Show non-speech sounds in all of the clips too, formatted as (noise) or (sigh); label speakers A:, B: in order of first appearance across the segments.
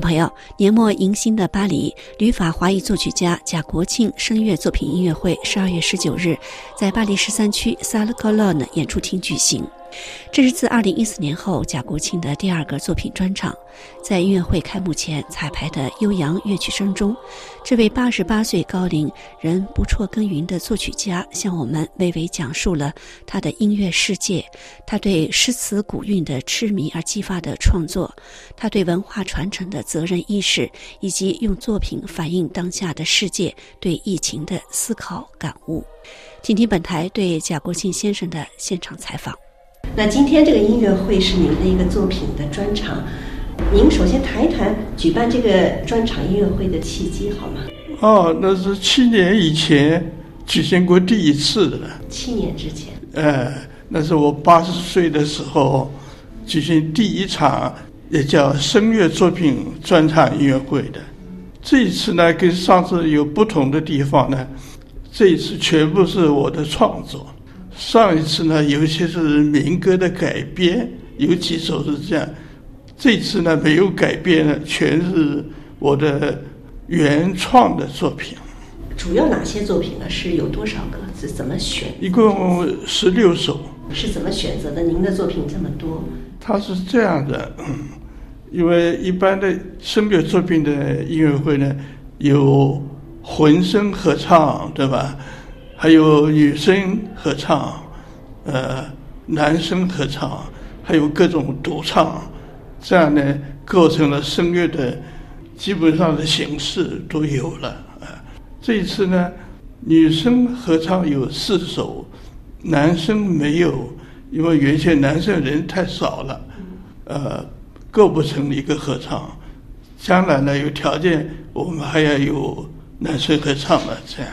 A: 朋友，年末迎新的巴黎，旅法华裔作曲家贾国庆声乐作品音乐会，十二月十九日在巴黎十三区萨勒科勒演出厅举行。这是自二零一四年后贾国庆的第二个作品专场。在音乐会开幕前彩排的悠扬乐曲声中，这位八十八岁高龄、仍不辍耕耘的作曲家向我们娓娓讲述了他的音乐世界，他对诗词古韵的痴迷而激发的创作，他对文化传承的责任意识，以及用作品反映当下的世界对疫情的思考感悟。请听本台对贾国庆先生的现场采访。
B: 那今天这个音乐会是您的一个作品的专场，您首先谈一谈举办这个专场音乐会的契机好吗？
C: 哦，那是七年以前举行过第一次的。
B: 七年之前。
C: 呃，那是我八十岁的时候举行第一场，也叫声乐作品专场音乐会的。这一次呢，跟上次有不同的地方呢，这一次全部是我的创作。上一次呢，有一些是民歌的改编，有几首是这样。这次呢，没有改编了，全是我的原创的作品。
B: 主要哪些作品呢？是有多少个？是怎么选？
C: 一共十六首。
B: 是怎么选择的？您的作品这么多？
C: 它是这样的，因为一般的声乐作品的音乐会呢，有混声合唱，对吧？还有女生合唱，呃，男生合唱，还有各种独唱，这样呢，构成了声乐的基本上的形式都有了啊。这一次呢，女生合唱有四首，男生没有，因为原先男生人太少了，呃，构不成一个合唱。将来呢，有条件，我们还要有男生合唱了，这样。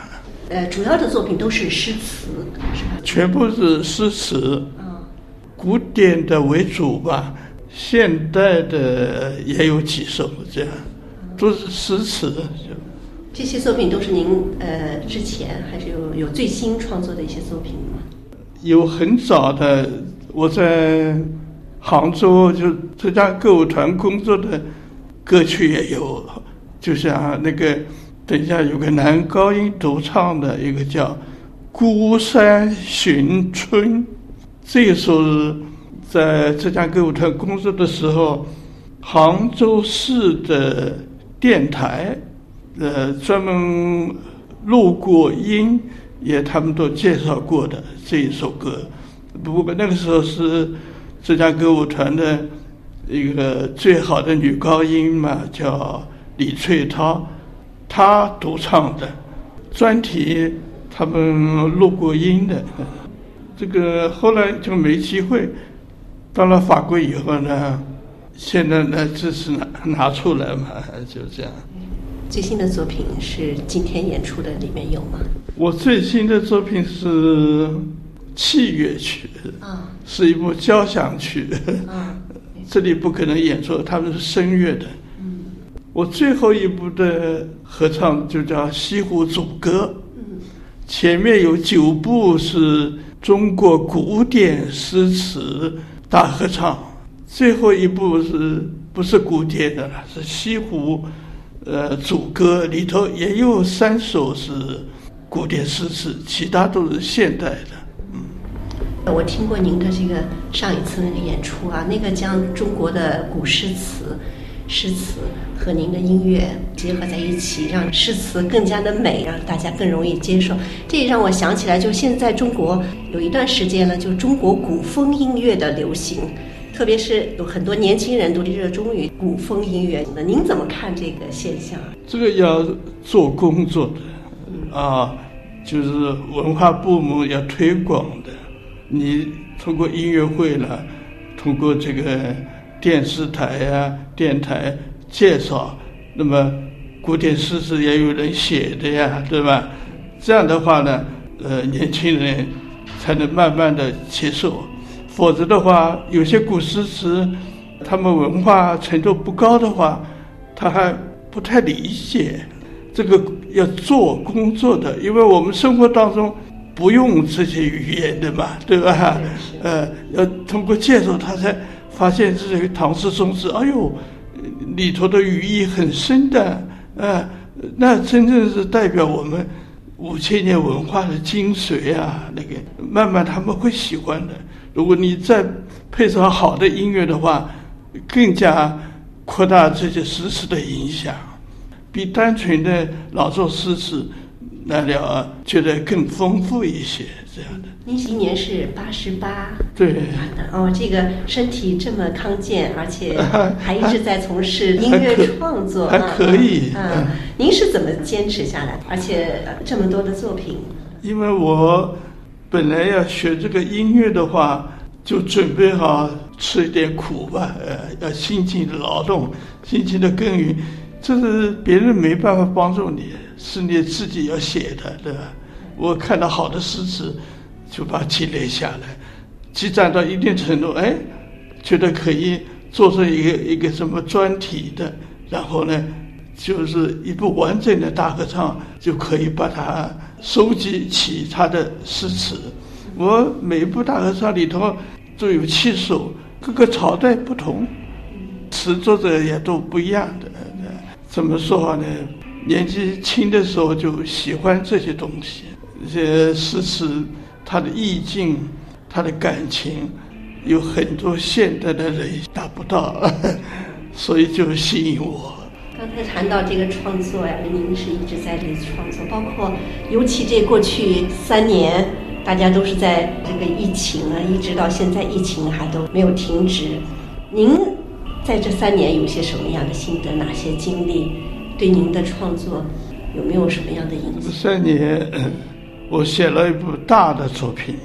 B: 呃，主要的作品都是诗词，是吧？
C: 全部是诗词，
B: 嗯，
C: 古典的为主吧，现代的也有几首，这样都是诗词。
B: 这些作品都是您呃之前还是有有最新创作的一些作品吗？
C: 有很早的，我在杭州就浙江歌舞团工作的歌曲也有，就像那个。等一下，有个男高音独唱的一个叫《孤山寻春》，这个首是在浙江歌舞团工作的时候，杭州市的电台，呃，专门录过音，也他们都介绍过的这一首歌。不过那个时候是浙江歌舞团的一个最好的女高音嘛，叫李翠涛。他独唱的专题，他们录过音的，这个后来就没机会。到了法国以后呢，现在呢，这是拿拿出来嘛，就这样。
B: 最新的作品是今天演出的，里面有吗？
C: 我最新的作品是器乐曲，
B: 啊，
C: 是一部交响曲，
B: 啊，
C: 这里不可能演出，他们是声乐的。我最后一部的合唱就叫《西湖组歌》，前面有九部是中国古典诗词大合唱，最后一部是不是古典的了？是西湖，呃，组歌里头也有三首是古典诗词，其他都是现代的。
B: 嗯，我听过您的这个上一次那个演出啊，那个将中国的古诗词。诗词和您的音乐结合在一起，让诗词更加的美，让大家更容易接受。这也让我想起来，就现在中国有一段时间了，就中国古风音乐的流行，特别是有很多年轻人都热衷于古风音乐。那您怎么看这个现象？
C: 这个要做工作的，啊，就是文化部门要推广的。你通过音乐会了，通过这个。电视台呀，电台介绍，那么古典诗词也有人写的呀，对吧？这样的话呢，呃，年轻人才能慢慢的接受。否则的话，有些古诗词，他们文化程度不高的话，他还不太理解。这个要做工作的，因为我们生活当中不用这些语言的嘛，对吧？呃，要通过介绍他才。发现这个唐诗宋词，哎呦，里头的寓意很深的，呃，那真正是代表我们五千年文化的精髓啊！那个慢慢他们会喜欢的。如果你再配上好的音乐的话，更加扩大这些诗词的影响，比单纯的朗诵诗词来了觉得更丰富一些。这样的。
B: 您今年是八十八，
C: 对，
B: 哦，这个身体这么康健，而且 (laughs) 还一直在从事音乐创作，
C: 还可以。
B: 嗯，您是怎么坚持下来？而且这么多的作品？
C: 因为我本来要学这个音乐的话，就准备好吃一点苦吧，呃，要辛勤的劳动，辛勤的耕耘，这是别人没办法帮助你，是你自己要写的，对吧？我看到好的诗词，就把积累下来，积攒到一定程度，哎，觉得可以做成一个一个什么专题的，然后呢，就是一部完整的大合唱，就可以把它收集起他的诗词。我每一部大合唱里头都有七首，各个朝代不同，词作者也都不一样的。怎么说呢？年纪轻的时候就喜欢这些东西。这些诗词，它的意境，它的感情，有很多现代的人达不到，(laughs) 所以就吸引我。
B: 刚才谈到这个创作呀，您是一直在这里创作，包括尤其这过去三年，大家都是在这个疫情啊，一直到现在疫情还都没有停止。您在这三年有些什么样的心得？哪些经历对您的创作有没有什么样的影响？
C: 三年。我写了一部大的作品，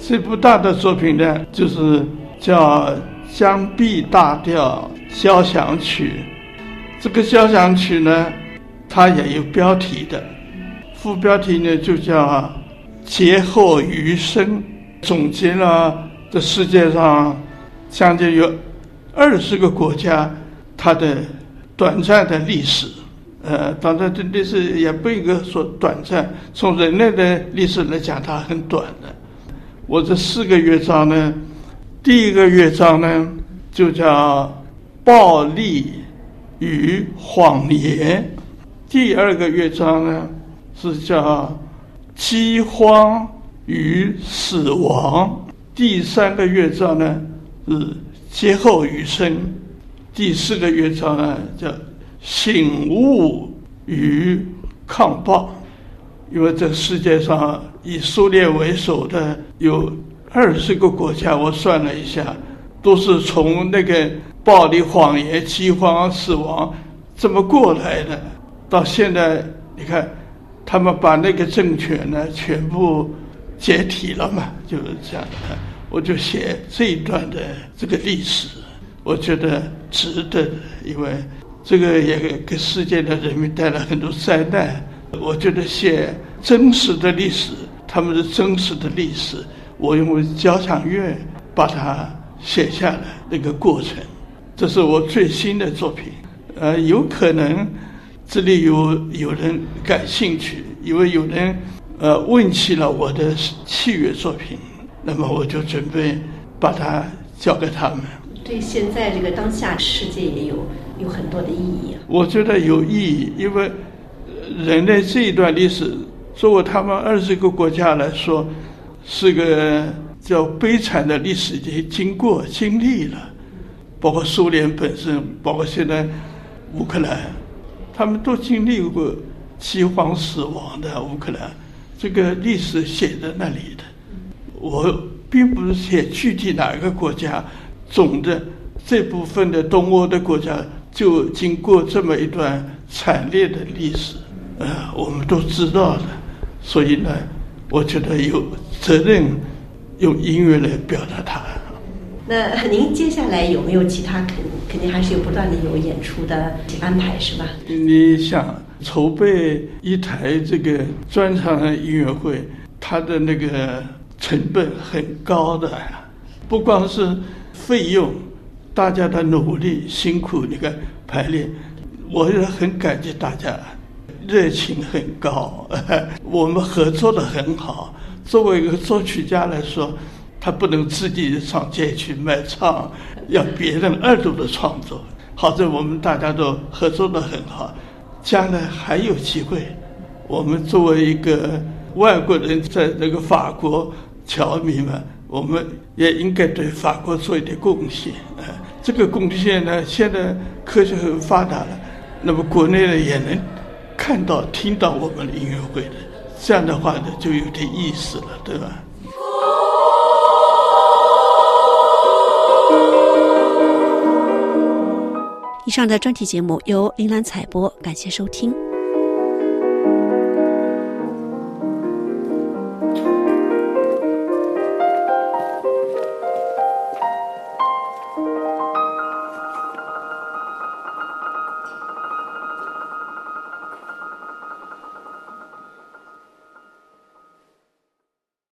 C: 这部大的作品呢，就是叫《江碧大调交响曲》。这个交响曲呢，它也有标题的，副标题呢就叫“劫后余生”，总结了这世界上将近有二十个国家它的短暂的历史。呃，当然，这历史也不应该说短暂。从人类的历史来讲，它很短的。我这四个乐章呢，第一个乐章呢就叫暴力与谎言，第二个乐章呢是叫饥荒与死亡，第三个乐章呢是劫后余生，第四个乐章呢叫。醒悟与抗暴，因为这世界上以苏联为首的有二十个国家，我算了一下，都是从那个暴力、谎言、饥荒、死亡这么过来的。到现在，你看，他们把那个政权呢全部解体了嘛，就是这样的。我就写这一段的这个历史，我觉得值得，因为。这个也给世界的人民带来很多灾难。我觉得写真实的历史，他们是真实的历史。我用交响乐把它写下来那个过程，这是我最新的作品。呃，有可能这里有有人感兴趣，因为有人呃问起了我的器乐作品，那么我就准备把它交给他们。
B: 对现在这个当下世界也有。有很多的意义。
C: 我觉得有意义，因为人类这一段历史，作为他们二十个国家来说，是个叫悲惨的历史经经过经历了，包括苏联本身，包括现在乌克兰，他们都经历过饥荒死亡的乌克兰，这个历史写在那里的。我并不是写具体哪个国家，总的这部分的东欧的国家。就经过这么一段惨烈的历史，呃，我们都知道的，所以呢，我觉得有责任用音乐来表达它。
B: 那您接下来有没有其他肯肯定还是有不断的有演出的安排是吧？
C: 你想筹备一台这个专场音乐会，它的那个成本很高的，不光是费用。大家的努力辛苦，你看排练，我也很感激大家，热情很高，(laughs) 我们合作的很好。作为一个作曲家来说，他不能自己上街去卖唱，要别人二度的创作。好在我们大家都合作的很好，将来还有机会，我们作为一个外国人，在这个法国侨民们，我们也应该对法国做一点贡献。这个贡献呢，现在科学很发达了，那么国内呢也能看到、听到我们的音乐会的，这样的话呢，就有点意思了，对吧？
A: 以上的专题节目由铃兰采播，感谢收听。